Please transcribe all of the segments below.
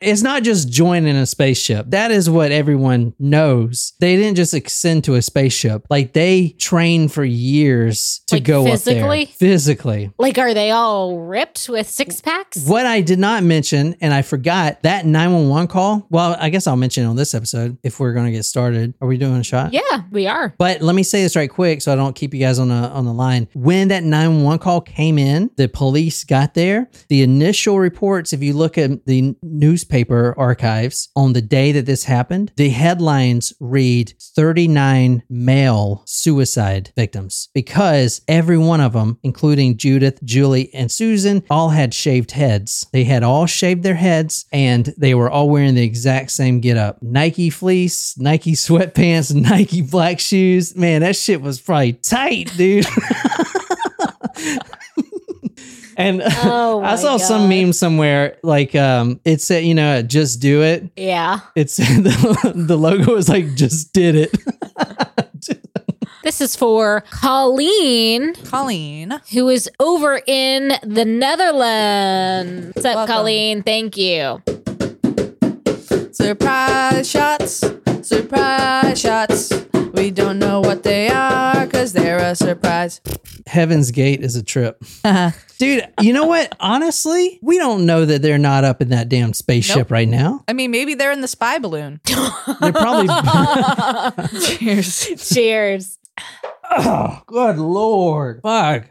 It's not just joining a spaceship. That is what everyone knows. They didn't just ascend to a spaceship. Like they trained for years to Like go physically? up there. Physically. Like, are they all ripped with six packs? What I did not mention, and I forgot that 911 call. Well, I guess I'll mention it on this episode if we're going to get started. Are we doing a shot? Yeah, we are. But let me say this right quick so I don't keep you guys on the on the line. When that 911 call came in, the police got there. The initial reports, if you look at the newspaper archives on the day that this happened, the headlines read 39 male suicide victims because every one of them, including Judith, Julie, and Susan, all had shaved heads. They had all shaved their heads and they were all wearing the exact same get up. Nike fleece, Nike sweatpants, Nike black shoes. Man, that shit was probably tight, dude. and Oh, I my saw some meme somewhere like um it said, you know, just do it. Yeah. It's the, the logo was like just did it. This is for Colleen, Colleen. who is over in the Netherlands. What's up, Welcome. Colleen? Thank you. Surprise shots. Surprise shots. We don't know what they are because they're a surprise. Heaven's Gate is a trip. Dude, you know what? Honestly, we don't know that they're not up in that damn spaceship Nope. right now. I mean, maybe they're in the spy balloon. They're probably Cheers. Cheers. Oh, good lord. Fuck.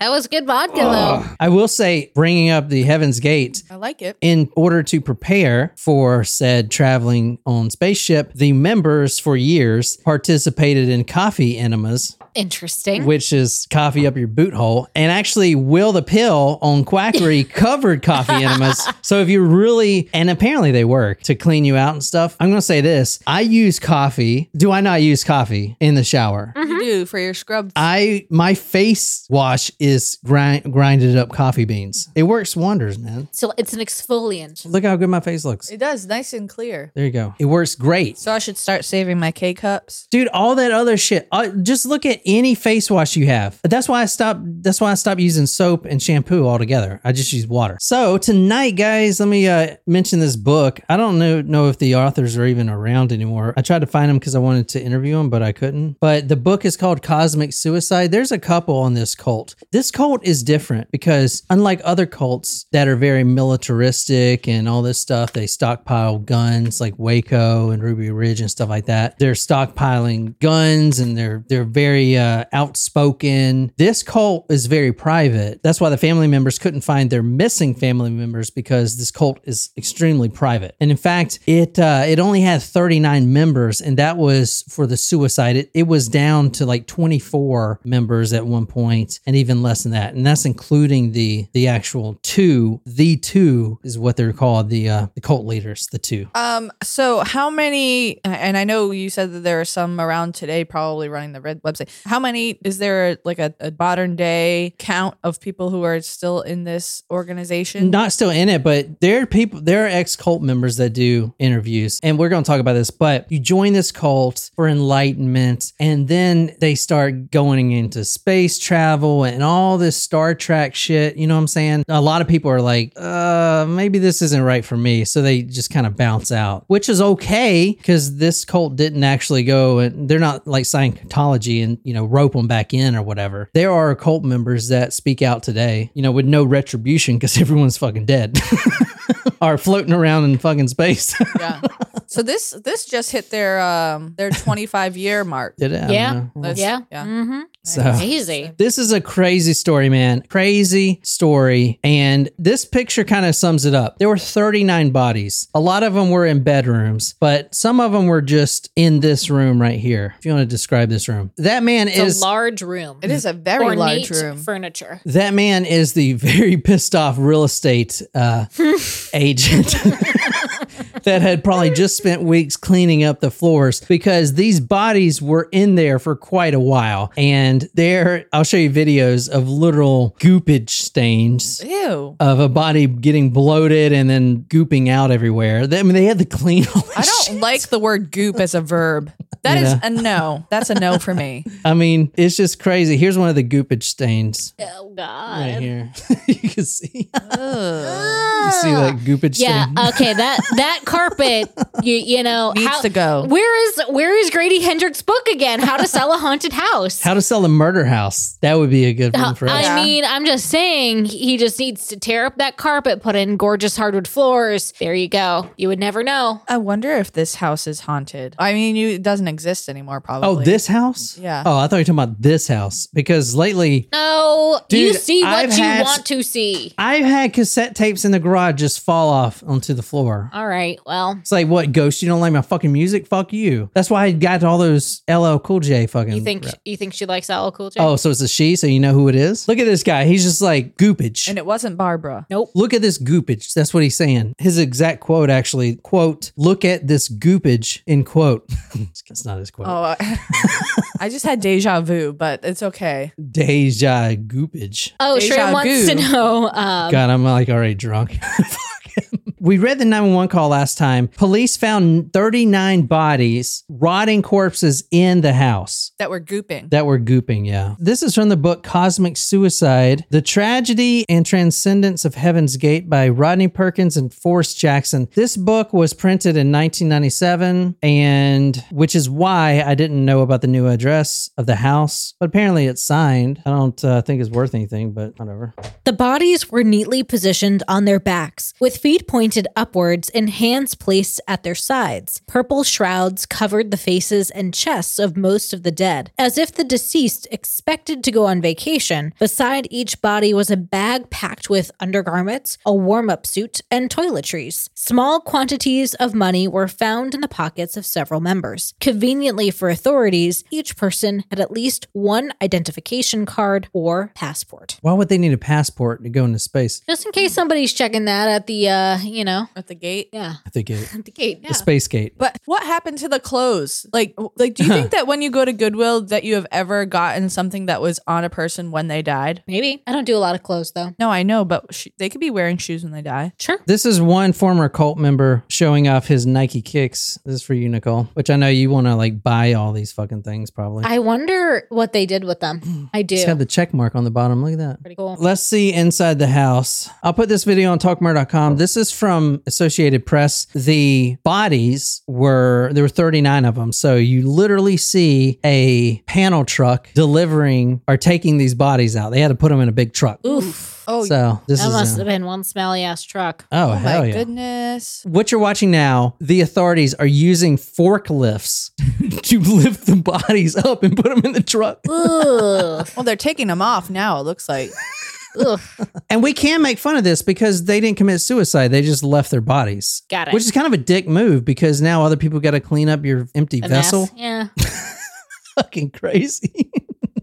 That was good vodka, though. I will say, bringing up the Heaven's Gate, I like it. in order to prepare for said traveling on spaceship, the members for years participated in coffee enemas, Interesting. which is coffee up your boot hole. And actually, Will the Pill on Quackery covered coffee enemas. So if you really, and apparently they work to clean you out and stuff. I'm going to say this I use coffee. Do I not use coffee in the shower? You do for your scrubs. I my face wash is grind, grinded up coffee beans. It works wonders, man. so it's an exfoliant. Look how good my face looks. it does, nice and clear. There you go. It works great. So I should start saving my K cups. Dude, all that other shit. Uh, just look at any face wash you have. That's why I stopped. That's why I stopped using soap and shampoo altogether. I just use water. So tonight, guys, let me uh, mention this book. I don't know know if the authors are even around anymore. I tried to find them because I wanted to interview them, but I couldn't. But the book is called Cosmic Suicide. There's a couple on this cult. This cult is different because unlike other cults that are very militaristic and all this stuff, they stockpile guns like Waco and Ruby Ridge and stuff like that. They're stockpiling guns and they're they're very uh, outspoken. This cult is very private. That's why the family members couldn't find their missing family members because this cult is extremely private. And in fact, it uh, it only had 39 members, and that was for the suicide. It, it was down to like 24 members at one point, and even less than that. And that's including the the actual two. The two is what they're called. The uh, the cult leaders. The two. Um, so how many and I know you said that there are some around today probably running the red website. How many is there like a, a modern day count of people who are still in this organization? not still in it, but there are people, there are ex cult members that do interviews, and we're going to talk about this. But you join this cult for enlightenment, and then they start going into space travel and all this Star Trek shit. You know what I'm saying? A lot of people are like, uh, maybe this isn't right for me. So they just kind of bounce out, which is okay because this cult didn't actually go and they're not like Scientology and, you know, rope them back in or whatever. There are cult members that speak out today, you know, with no retribution because everyone's fucking dead. are floating around in fucking space. yeah. So this this just hit their um their 25 year mark. Did it? Yeah. yeah. yeah. Mm-hmm. So Crazy. this is a crazy story, man. Crazy story. And this picture kind of sums it up. There were 39 bodies. A lot of them were in bedrooms, but some of them were just in this room right here. If you want to describe this room, that man It's is a large room. It is a very Ornate large room. furniture. that man is the very pissed off real estate uh, agent that had probably just spent weeks cleaning up the floors because these bodies were in there for quite a while. And there, I'll show you videos of literal goopage stains Ew. of a body getting bloated and then gooping out everywhere. They- I mean, they had to clean all I don't shit. like the word goop as a verb. That You is know? a no. That's a no for me. I mean, it's just crazy. Here's one of the goopage stains Oh God. right here. you can see. Ugh. You see that goopage Yeah. stain? Okay. That that carpet, you you know, Needs to go. Where is where is Grady Hendrix' book again? How to sell a haunted house. How to sell a murder house? That would be a good one for us. I Yeah. mean, I'm just saying he just needs to tear up that carpet, put in gorgeous hardwood floors. There you go. You would never know. I wonder if this house is haunted. I mean, you it doesn't exist anymore. Probably. oh, this house? Yeah. Oh, I thought you were talking about this house because lately No, you see what I've you had- want to see. I've had cassette tapes in the garage just fall off onto the floor. All right. Well, It's like, what, Ghost? You don't like my fucking music? Fuck you. That's why I got all those LL Cool J fucking. you think you think she likes LL Cool J? Oh, so it's a she, so you know who it is? Look at this guy. He's just like goopage. and it wasn't Barbara. nope. Look at this goopage. That's what he's saying. His exact quote actually, quote, look at this goopage, in quote. It's not his quote. Oh, I, I just had deja vu, but it's okay. Deja goopage. Oh, Deja Shrey wants to know. Um, God, I'm like already drunk. we read the 911 call last time. Police found 39 bodies, rotting corpses in the house. That we're gooping. That were gooping, yeah. This is from the book Cosmic Suicide The Tragedy and Transcendence of Heaven's Gate by Rodney Perkins and Forrest Jackson. This book was printed in 1997, and which is why I didn't know about the new address of the house, but apparently it's signed. I don't uh, think it's worth anything, but whatever. The bodies were neatly positioned on their backs, with feet pointed upwards and hands placed at their sides. Purple shrouds covered the faces and chests of most of the dead, as if the deceased expected to go on vacation. Beside each body was a bag packed with undergarments, a warm up suit, and toiletries. Small quantities of money were found in the pockets of several members. Conveniently for authorities, each person had at least one identification card or passport. Why would they need a passport to go into space? Just in case somebody's checking that at the, uh, you know, At the gate. yeah, At the gate. at the gate. Yeah. the space gate. But what happened to the clothes? Like, like, do you think that when you go to Goodwill, that you have ever gotten something that was on a person when they died? Maybe. I don't do a lot of clothes though. No, I know, but sh- they could be wearing shoes when they die. Sure. This is one former cult member showing off his Nike kicks. This is for you, Nicole, which I know you want to like buy all these fucking things probably. I wonder what they did with them. I do. It's got the check mark on the bottom. Look at that. Pretty cool. Let's see inside the house. I'll put this video on talkmurder.com. This is from Associated Press. The bodies were, there were 39 of them. So you literally see a panel truck delivering or taking these bodies out. They had to put them in a big truck. Oof. Oh, So this that is. must uh, have been one smelly ass truck. oh, oh hell my yeah. goodness. What you're watching now, the authorities are using forklifts to lift the bodies up and put them in the truck. Ugh. Well, they're taking them off now. It looks like. And we can make fun of this because they didn't commit suicide. They just left their bodies. Got it. Which is kind of a dick move because now other people got to clean up your empty mess. vessel. Yeah. Fucking crazy.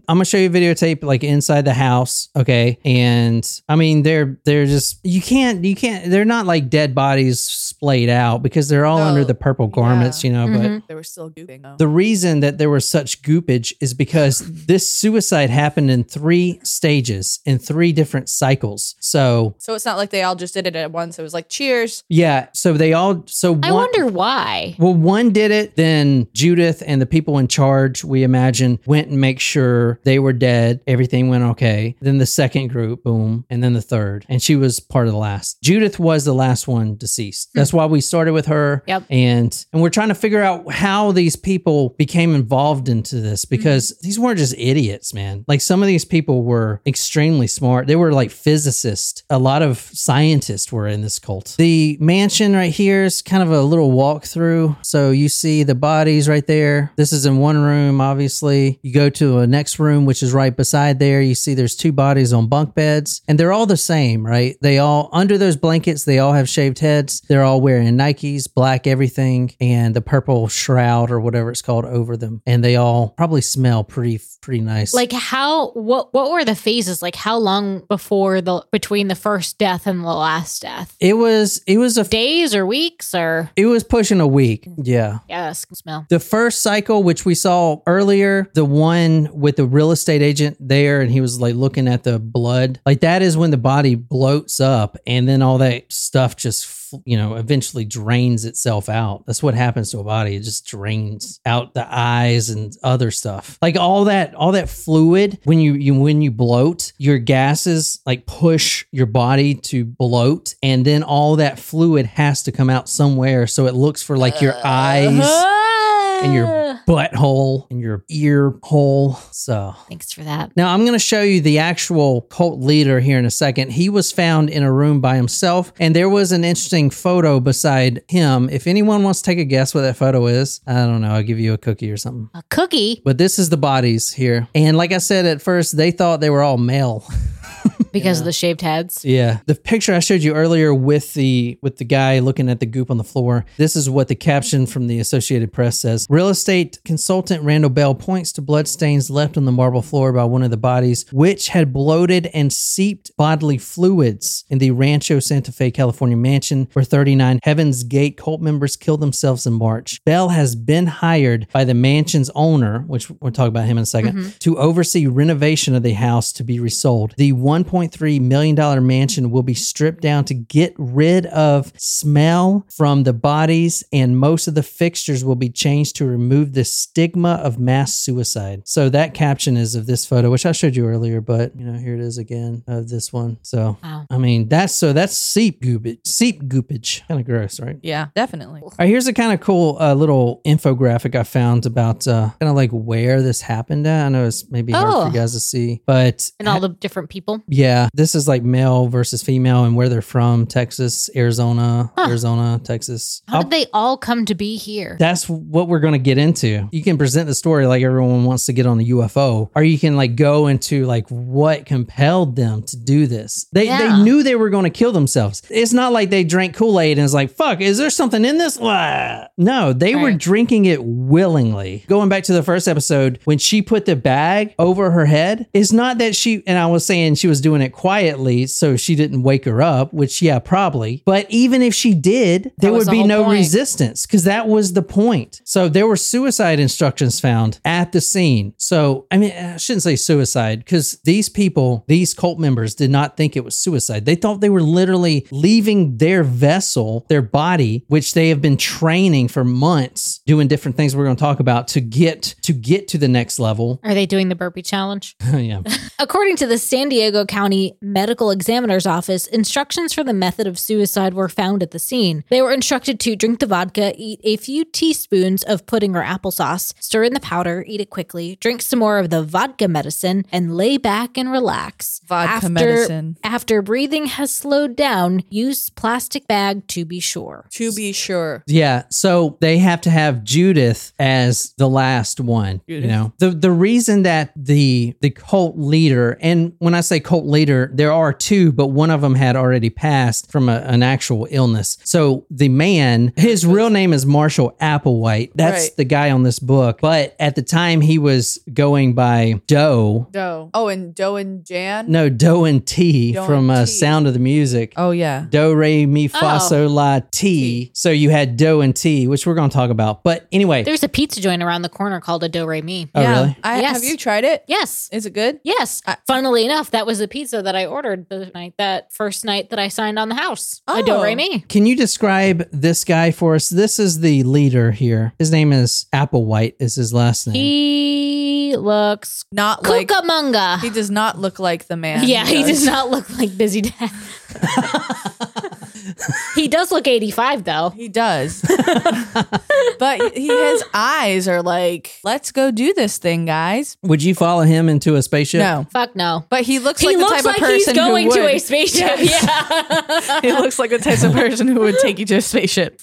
I'm gonna show you a videotape like inside the house, okay? And I mean, they're they're just you can't you can't they're not like dead bodies splayed out because they're all No, under the purple garments, you know. But Mhm. They were still gooping. Though. the reason that there was such goopage is because this suicide happened in three stages in three different cycles. So so it's not like they all just did it at once. It was like, cheers. yeah, so they all so I one, wonder why. Well, one did it, then Judith and the people in charge, we imagine, went and make sure they were dead. Everything went okay. Then the second group, boom, and then the third. And she was part of the last. Judith was the last one deceased. That's hmm. why we started with her. Yep. And and we're trying to figure out how these people became involved into this hmm. because these weren't just idiots, man. Like some of these people were extremely smart. They were like physicists. A lot of scientists were in this cult. The mansion right here is kind of a little walkthrough. So you see the bodies right there. This is in one room, obviously. You go to a next room, which is right beside there. You see there's two bodies on bunk beds, and they're all the same, right? They all, under those blankets, they all have shaved heads. They're all wearing Nikes, black everything, and the purple shroud or whatever it's called over them. And they all probably smell pretty, pretty nice. Like how what what were the phases? Like how long before the between the first death and the last death? it was, it was a, Days or weeks or it was pushing a week. Yeah. yes, smell. The first cycle, which we saw earlier, the one with the real estate agent there and he was like looking at the blood. Like that is when the body bloats up and then all that stuff just you know eventually drains itself out. That's what happens to a body. It just drains out the eyes and other stuff. Like all that all that fluid when you, you when you bloat, your gases like push your body to bloat and then all that fluid has to come out somewhere so it looks for like your uh-huh. eyes and your butthole and your ear hole. So Thanks for that. now I'm going to show you the actual cult leader here in a second. He was found in a room by himself, and there was an interesting photo beside him. If anyone wants to take a guess what that photo is, I don't know. I'll give you a cookie or something. A cookie But this is the bodies here. And like I said at first, they thought they were all male. because of the shaved heads. Yeah. The picture I showed you earlier with the with the guy looking at the goop on the floor. This is what the caption from the Associated Press says. Real estate consultant Randall Bell points to bloodstains left on the marble floor by one of the bodies, which had bloated and seeped bodily fluids in the Rancho Santa Fe, California mansion where 39 Heaven's Gate cult members killed themselves in March. Bell has been hired by the mansion's owner, which we'll talk about him in a 2nd mm-hmm. to oversee renovation of the house to be resold. The 1.3 million dollar mansion will be stripped down to get rid of smell from the bodies and most of the fixtures will be changed to remove the stigma of mass suicide. So that caption is of this photo which I showed you earlier, but you know, here it is again of this one. So Wow. I mean, that's so that's seep goopage. Seep goopage. Kind of gross, right? Yeah, definitely. All right, here's a kind of cool uh, little infographic I found about uh, kind of like where this happened at. I know it's maybe hard for Oh. you guys to see, but And all the different people. Yeah, this is like male versus female and where they're from Texas, Arizona, Huh. Arizona, Texas. How I'll- did they all come to be here? that's what we're going to get into. You can present the story like everyone wants to get on a UFO, or you can like go into like what compelled them to do this. They Yeah. they knew they were going to kill themselves. It's not like they drank Kool Aid and it's like, fuck, is there something in this? Wah. No, they were drinking it willingly. Going back to the first episode, when she put the bag over her head, it's not that she and I was saying she was doing it quietly so she didn't wake her up, which yeah, probably. But even if she did, there would the be no point. resistance because that was the point. So there were suicide instructions found at the scene. So, I mean, I shouldn't say suicide because these people, these cult members, did not think it was suicide. They thought they were literally leaving their vessel, their body, which they have been training for months, doing different things we're going to talk about to get to get to the next level. Are they doing the burpee challenge? yeah. According to the San Diego County Medical Examiner's Office, instructions for the method of suicide were found at the scene. They were instructed to drink the vodka, eat a few teaspoons of pudding or applesauce, stir in the powder, eat it quickly, drink some more of the vodka medicine, and lay back and relax. Vodka after, medicine. After breathing has slowed down, use plastic bag to be sure. To be sure. Yeah, so they have to have Judith as the last one. You know, the the reason that the the cult leader, and when I say cult leader, there are two, but one of them had already passed from a, an actual illness. So the man, his real name is Marshall Applewhite. That's Right. the guy on this book. But at the time, he was going by Doe. Doe. Oh, and Doe and Jan? No, Doe and T Doe from and uh, T. Sound of the Music. Oh, yeah. Do, re, mi, fa, Oh. sol, la, ti. So you had do and t, which we're going to talk about. But anyway, There's a pizza joint around the corner called a Do Re Mi. oh, yeah. really? I, Yes. Have you tried it? Yes. Is it good? Yes. I- Funnily enough, that was the pizza that I ordered the night that first night that I signed on the house. A do Oh. re mi. Can you describe this guy for us? This is the leader here. His name is Applewhite. Is his last name? He looks Not like. Cucamonga. He does not look like the man. yeah, he does not look like Busy Dad. he does look 85 though. He does. but he, his eyes are like, let's go do this thing, guys. Would you follow him into a spaceship? No. Fuck no. But he looks He like the looks type like of person he's going who to a spaceship. Yeah. he looks like the type of person who would take you to a spaceship.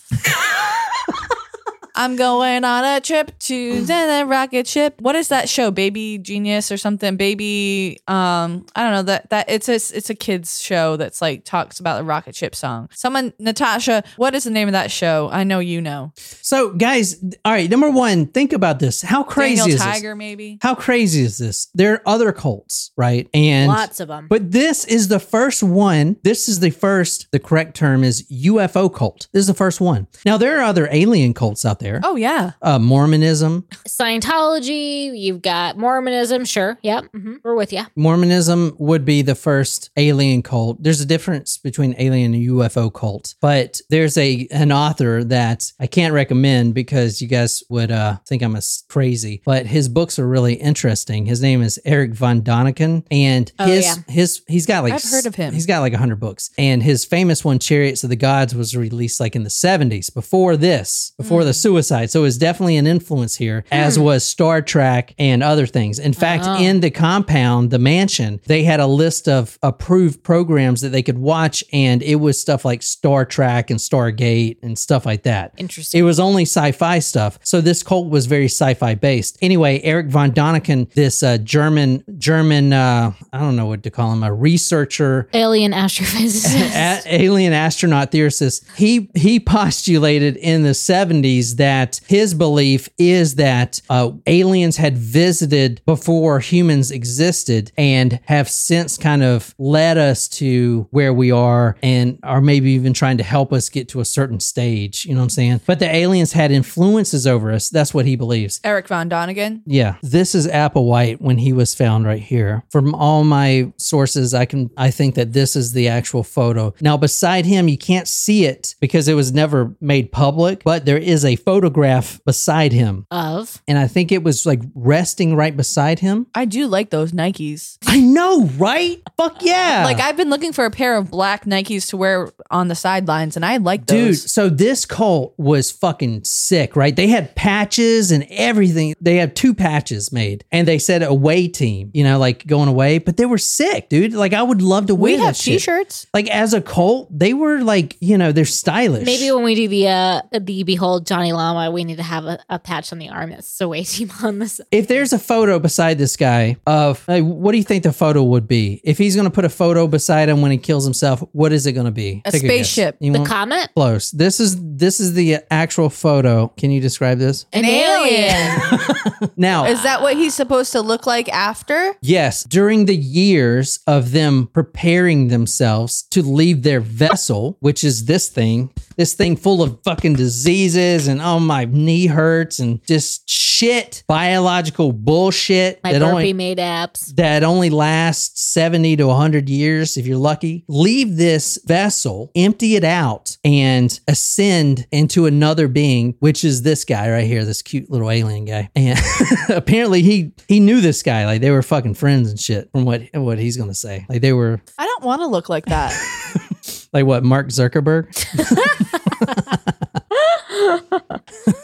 I'm going on a trip to the rocket ship. What is that show? Baby Genius or something? Baby, um, I don't know that that it's a it's a kids show that's like talks about the rocket ship song. Someone, Natasha, what is the name of that show? I know you know. So, guys, all right. Number one, think about this. How crazy Daniel is Tiger, this? maybe. How crazy is this? There are other cults, right? And Lots of them. But this is the first one. This is the first, the correct term is UFO cult. This is the first one. Now, there are other alien cults out there. There. Oh yeah. Uh, Mormonism. Scientology, you've got Mormonism, sure. Yep. hmm We're with you. Mormonism would be the first alien cult. There's a difference between alien and UFO cult, but there's a an author that I can't recommend because you guys would uh, think I'm a s- crazy. But his books are really interesting. His name is Eric von Daniken, and Oh, his yeah. his he's got like I've heard of him. He's got like hundred books, and his famous one, Chariots of the Gods, was released like in the 70s. Before this, before Hmm. the Suicide, so it was definitely an influence here, as was Star Trek and other things. In fact, Oh. in the compound, the mansion, they had a list of approved programs that they could watch, and it was stuff like Star Trek and Stargate and stuff like that. Interesting. It was only sci-fi stuff. So this cult was very sci-fi based. Anyway, Eric von Daniken, this uh, German German uh, I don't know what to call him, a researcher, Alien astrophysicist. a- alien astronaut theorist. He he postulated in the 70s that his belief is that uh, aliens had visited before humans existed and have since kind of led us to where we are and are maybe even trying to help us get to a certain stage. You know what I'm saying? But the aliens had influences over us. That's what he believes. Eric Von Donigan. Yeah, this is Applewhite when he was found right here. From all my sources, I can I think that this is the actual photo. Now, beside him, you can't see it because it was never made public, but there is a photograph beside him. of. And I think it was like resting right beside him. I do like those Nikes. I know, right? Fuck yeah. Like I've been looking for a pair of black Nikes to wear on the sidelines, and I like those. Dude, so this cult was fucking sick, right? They had patches and everything. They had two patches made, and they said away team, you know, like going away. But they were sick, dude. Like I would love to wear we that have shit. T-shirts. Like as a cult, they were like, you know, they're stylish. Maybe when we do the uh the behold Johnny Lama, we need to have a, a patch on the arm that's the way team on this. if there's a photo beside this guy of like, what do you think the photo would be? If he's gonna put a photo beside him when he kills himself, what is it gonna be? A Take spaceship. You The comet? close. This is this is the actual photo. Can you describe this? An alien. Now, Is that what he's supposed to look like after? Yes, during the years of them preparing themselves to leave their vessel, which is this thing, this thing full of fucking diseases and oh my knee hurts and just shit, biological bullshit My that burpee only made apps. that only lasts 70 to 100 years if you're lucky. Leave this vessel, empty it out, and ascend into another being, which is this guy right here, this cute little alien guy. And apparently he he knew this guy. Like they were fucking friends and shit from what what he's gonna say. Like they were I don't want to look like that. like what, Mark Zuckerberg?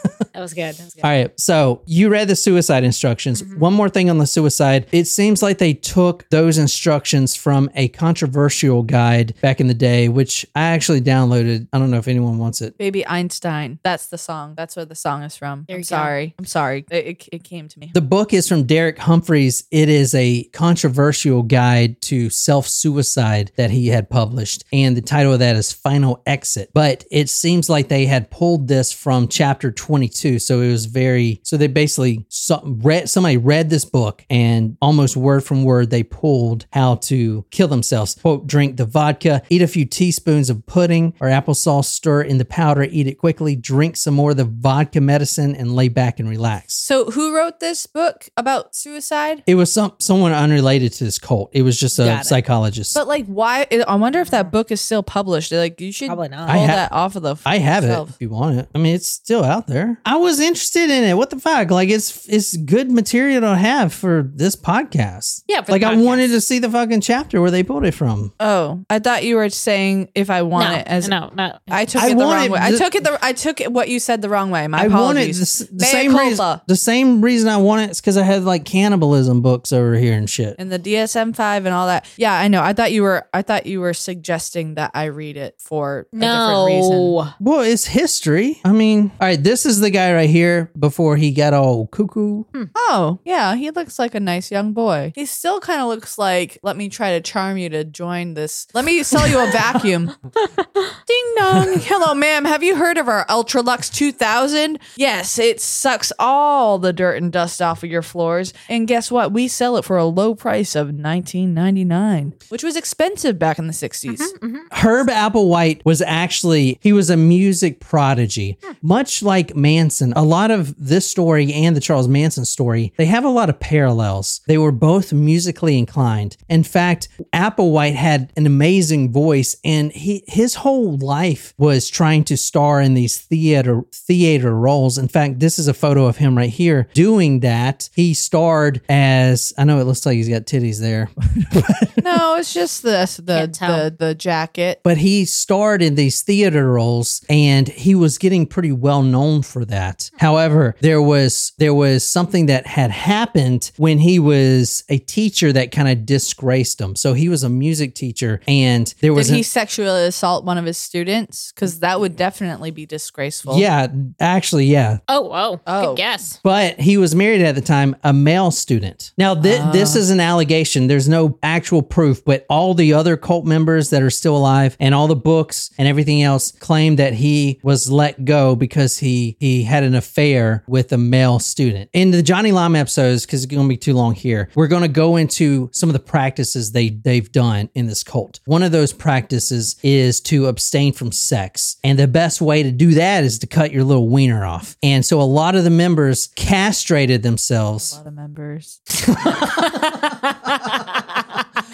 That was good. That was good. All right. So you read the suicide instructions. Mm-hmm. One more thing on the suicide. It seems like they took those instructions from a controversial guide back in the day, which I actually downloaded. I don't know if anyone wants it. Baby Einstein. That's the song. That's where the song is from. There I'm you go. sorry. I'm sorry. It, it, it came to me. The book is from Derek Humphreys. It is a controversial guide to self suicide that he had published. And the title of that is Final Exit. But it seems like they had pulled this from chapter 22. So it was very, so they basically some, read, somebody read this book and almost word from word, they pulled how to kill themselves. Quote, drink the vodka, eat a few teaspoons of pudding or applesauce, stir in the powder, eat it quickly, drink some more of the vodka medicine, and lay back and relax. So who wrote this book about suicide? It was some someone unrelated to this cult. It was just a Got it. psychologist. But like, why? I wonder if that book is still published. Like, you should Probably not. pull I ha- that off of the. I have it if you want it. I mean, it's still out there. I was interested in it. What the fuck? Like, it's it's good material to have for this podcast. Yeah, for like the I podcast. wanted to see the fucking chapter where they pulled it from. Oh, I thought you were saying if I want no, it as. no, no. I took I it the wrong way. I took it the. I took it what you said the wrong way. My I wanted apologies. the, the Mea same reason. The same reason I want it is because I had like cannibalism books over here and shit. and the DSM five and all that. Yeah, I know. I thought you were. I thought you were suggesting that I read it for a different reason. Well, it's history. I mean, all right, this is the guy right here before he got all cuckoo. Hmm. Oh, yeah, he looks like a nice young boy. He still kind of looks like, let me try to charm you to join this. Let me sell you a vacuum. Ding dong. Hello, ma'am. Have you heard of our Ultralux 2000? Yes, it sucks all the dirt and dust off of your floors. And guess what? We sell it for a low price of $19.99, which was expensive back in the 60s. Mm-hmm, mm-hmm. Herb Applewhite was actually he was a music prodigy, hmm. much like Manson listen, a lot of this story and the Charles Manson story, they have a lot of parallels. They were both musically inclined. In fact, Applewhite had an amazing voice and he his whole life was trying to star in these theater theater roles. In fact, this is a photo of him right here doing that. He starred as I know it looks like he's got titties there, No, it's just this the Can't the the jacket. but he starred in these theater roles and he was getting pretty well known for that. However, there was there was something that had happened when he was a teacher that kind of disgraced him. So he was a music teacher and there Did was he an- sexually assault one of his students? Because that would definitely be disgraceful. yeah, actually yeah. Oh, whoa. Oh. Good guess. But he was married at the time, a male student. Now, thi- ah. this is an allegation. There's no actual proof, but all the other cult members that are still alive and all the books and everything else claim that he was let go because he he had an affair with a male student. In the Johnny Lime episodes, because it's going to be too long here, we're going to go into some of the practices they they've done in this cult. One of those practices is to abstain from sex, and the best way to do that is to cut your little wiener off. And so a lot of the members castrated themselves. A lot of members.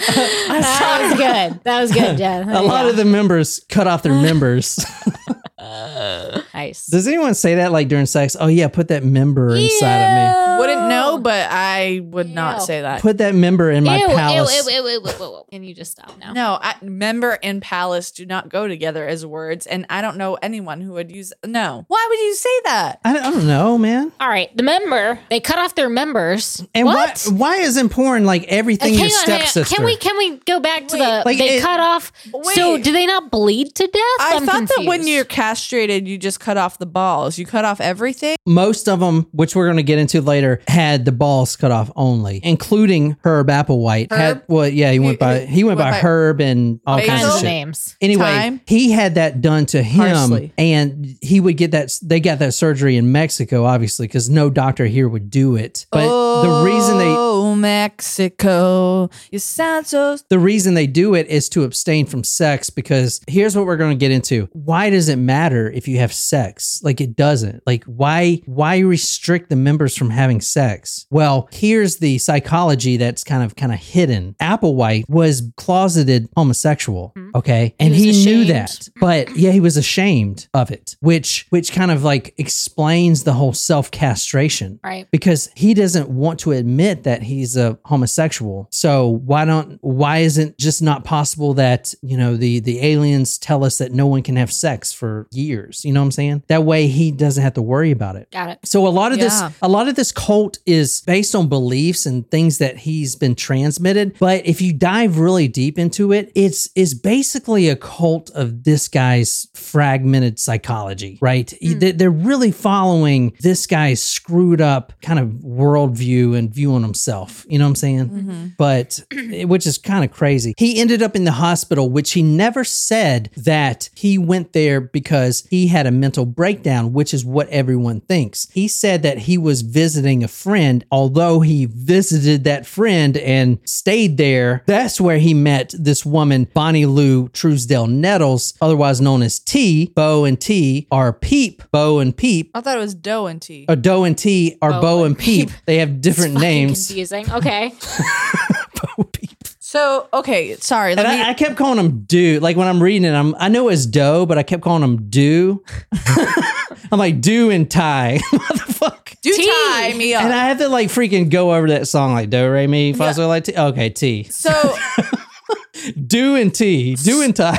That was good. That was good, Jen. A lot of the members cut off their members. Uh, nice. Does anyone say that like during sex? Oh yeah, put that member inside of me. Wouldn't know, but I would not Ew. say that. Put that member in my ew, palace. ew, ew, ew, ew, ew, ew, ew. Can you just stop now? No, I, member and palace do not go together as words, and I don't know anyone who would use. No, why would you say that? I, I don't know, man. All right, the member. They cut off their members. And what? why why isn't porn like everything Hang your on, hang on. stepsister? Can we can we go back to Wait, the like, they it- cut off? So Wait. do they not bleed to death? I I'm thought that when confused. you're castrated, you just cut off the balls. You cut off everything. Most of them, which we're going to get into later, had the balls cut off only, including Herb Applewhite. Had Herb? well, yeah, he went by he went went by by Herb and all Basil? kinds kinds of of shit. names. Anyway, Time? he had that done to him, Parsley. and he would get that. They got that surgery in Mexico, obviously, because no doctor here would do it. But the reason they Oh, Mexico, you sound so. the reason they do it is to abstain from sex because here's what we're going to get into why does it matter if you have sex. Like it doesn't. Like why why restrict the members from having sex? Well here's the psychology that's kind of kind of hidden. Applewhite was closeted homosexual mm-hmm. okay? And was he, knew that. But yeah he was ashamed of it which which kind of like explains the whole self-castration. Right. because he doesn't want to admit that he's a homosexual. So why don't why isn't just not possible that, you know, the the aliens tell us that no one can have sex for years, you know what I'm saying? That way he doesn't have to worry about it. Got it. So a lot of Yeah. this a lot of this cult is based on beliefs and things that he's been transmitted, but if you dive really deep into it, it's is basically a cult of this guy's fragmented psychology, right? Hmm. They- They're really following this guy's screwed up kind of worldview and view on himself. You know what I'm saying? Mm-hmm. But which is kind of crazy. He ended up in the hospital, which he never said that he went there because he had a mental breakdown, which is what everyone thinks. He said that he was visiting a friend, although he visited that friend and stayed there. That's where he met this woman, Bonnie Lou Truesdale Nettles, otherwise known as T. Bo and T are Peep, Bo and Peep. I thought it was Doe and tea. Or uh, Doe and T are Bo Bo, and and Peep. They have different names. Confusing. Okay. Bo, Peep. So okay, sorry. Let And me. I, I kept calling him do. Like when I'm reading it, I'm I know it's dough, but I kept calling him do. I'm like do and tie, motherfucker. do Tea. tie me up. And I have to like freaking go over that song like do re mi fa Yeah. sol la ti. Okay, T. so Do and T. Do and tie.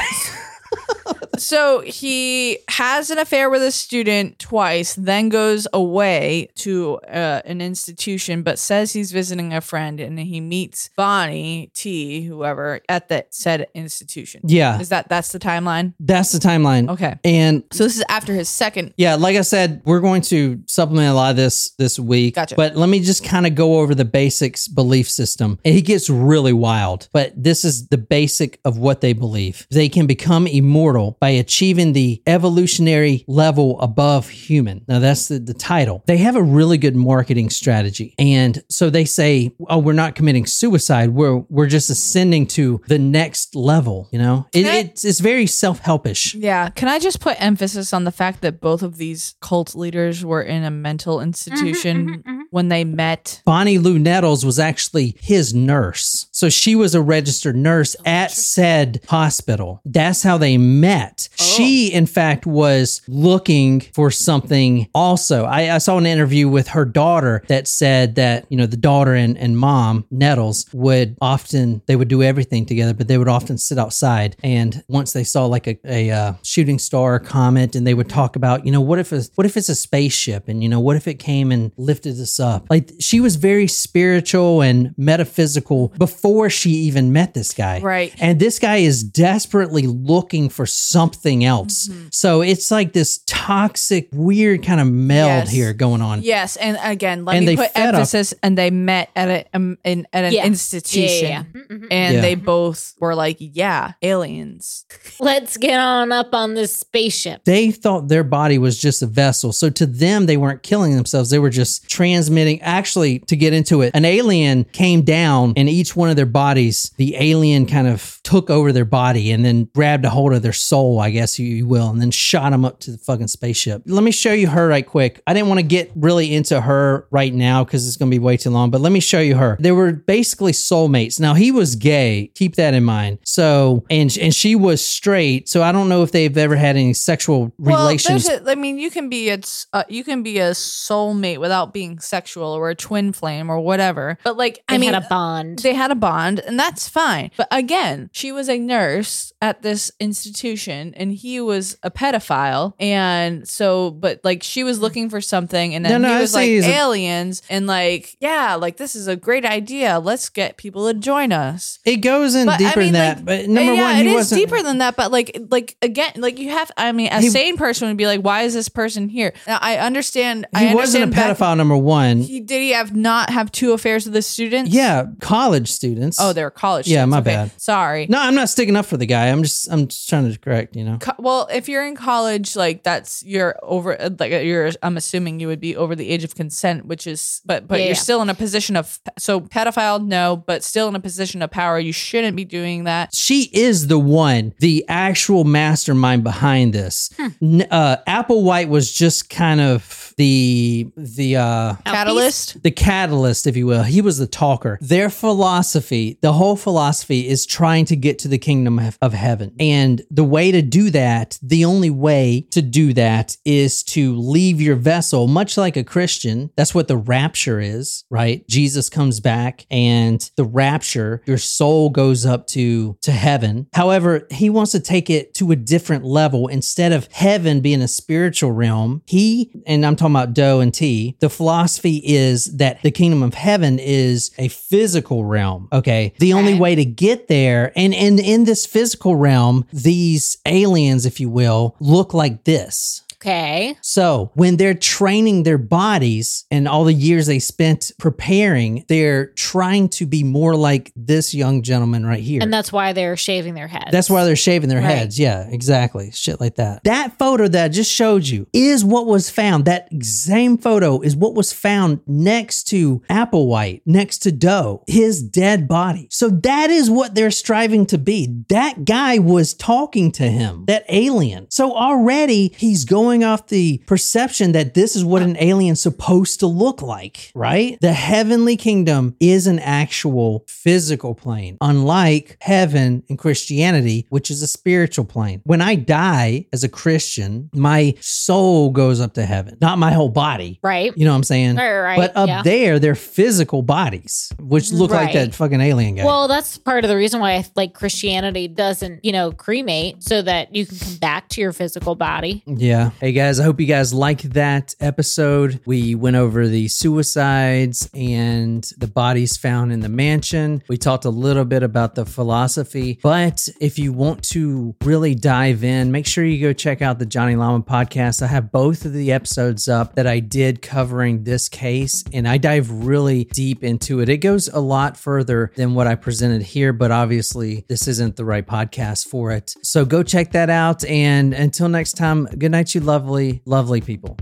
So he has an affair with a student twice, then goes away to uh, an institution, but says he's visiting a friend, and he meets Bonnie T, whoever, at that said institution. Yeah, Is that that's the timeline? that's the timeline. Okay. And So this is after his second. Yeah, like I said, we're going to supplement a lot of this this week. Gotcha. But let me just kind of go over the basics belief system. And he gets really wild, but this is the basic of what they believe. They can become immortal by by achieving the evolutionary level above human. Now, that's the, the title. They have a really good marketing strategy. And so they say, oh, we're not committing suicide. We're, we're just ascending to the next level. You know, it, I- it's, it's very self helpish. Yeah. Can I just put emphasis on the fact that both of these cult leaders were in a mental mm-hmm, institution mm-hmm, when they met? Bonnie Lou Nettles was actually his nurse. So she was a registered nurse at said hospital. That's how they met. She, in fact, was looking for something also. I, I saw an interview with her daughter that said that, you know, the daughter and, and mom, Nettles, would often, they would do everything together, but they would often sit outside. And once they saw like a, a uh, shooting star comet and they would talk about, you know, what if, it's, what if it's a spaceship and, you know, what if it came and lifted us up? Like she was very spiritual and metaphysical before she even met this guy. Right. And this guy is desperately looking for something else. Mm-hmm. So it's like this toxic, weird kind of meld Yes. here going on. Yes, and again, let And me they put fed off- emphasis. And they met at a um, in at an Yeah. institution, Yeah, yeah, yeah. Mhm. and Yeah. they both were like, "Yeah, aliens." Let's get on up on this spaceship. They thought their body was just a vessel. So to them, they weren't killing themselves. They were just transmitting. Actually, to get into it, an alien came down and each one of their bodies, the alien kind of took over their body and then grabbed a hold of their soul, I guess you will, and then shot them up to the fucking spaceship. Let me show you her right quick. I didn't want to get really into her right now because it's going to be way too long, but let me show you her. They were basically soulmates. Now, he was gay. Keep that in mind. So, and, and she was straight. So I don't know if they've ever had any sexual relations. Well, there's a, I mean, you can be a uh, you can be a soulmate without being sexual or a twin flame or whatever. But like, They I mean, had a bond. they had a bond, and that's fine. But again, she was a nurse at this institution, and he was a pedophile, and so, but like, she was looking for something, and then No, no, he was like he's a- aliens, and like, yeah, like this is a great idea. Let's get people to join us. it goes in But, deeper I mean, than that. But number yeah, one, it he is wasn't deeper than that. But like, like again, like you have. I mean, a He- sane person would be like, "Why is this person here?" Now, I understand. I He wasn't a understand back- pedophile. number one. He did he have not have two affairs with the students? yeah, college students. Oh, they're college. Yeah, students. my Okay. bad. Sorry. No, I'm not sticking up for the guy. I'm just I'm just trying to correct. You know. Co- Well, if you're in college, like that's you're over, like you're. I'm assuming you would be over the age of consent, which is, but but Yeah. you're still in a position of so pedophile, no, but still in a position of power. You shouldn't be doing that. She is the one, the actual mastermind behind this. N- Uh, Applewhite was just kind of the the uh, Catalyst. the catalyst, if you will. He was the talker. Their philosophy, the whole philosophy is trying to get to the kingdom of- heaven. And the way to do that, the only way to do that is to leave your vessel, much like a Christian. That's what the rapture is, right? Jesus comes back and the rapture, your soul goes up to, to heaven. However, he wants to take it to a different level. Instead of heaven being a spiritual realm, he, and I'm talking about Doe and T, the philosophy is that the kingdom of heaven is a physical realm. Okay. The only way to get there, and, and in this physical realm, these aliens, if you will, look like this. Okay. So when they're training their bodies and all the years they spent preparing, they're trying to be more like this young gentleman right here. And that's why they're shaving their heads. That's why they're shaving their Right. heads. Yeah, exactly. Shit like that. That photo that I just showed you is what was found. That same photo is what was found next to Applewhite, next to Doe, his dead body. So that is what they're striving to be. That guy was talking to him, that alien. So already he's going off the perception that this is what an alien's supposed to look like, right? The heavenly kingdom is an actual physical plane, unlike heaven in Christianity, which is a spiritual plane. When I die as a Christian, my soul goes up to heaven, not my whole body. right. You know what I'm saying? Right, right, right. But up Yeah. there, they're physical bodies, which look like that fucking alien guy. Well, that's part of the reason why like Christianity doesn't, you know, cremate so that you can come back to your physical body. yeah. Hey guys, I hope you guys like that episode. We went over the suicides and the bodies found in the mansion. We talked a little bit about the philosophy, but if you want to really dive in, make sure you go check out the Johnny Lama podcast. I have both of the episodes up that I did covering this case, and I dive really deep into it. It goes a lot further than what I presented here, but obviously, this isn't the right podcast for it. So go check that out. And until next time, good night, you lovely, lovely people.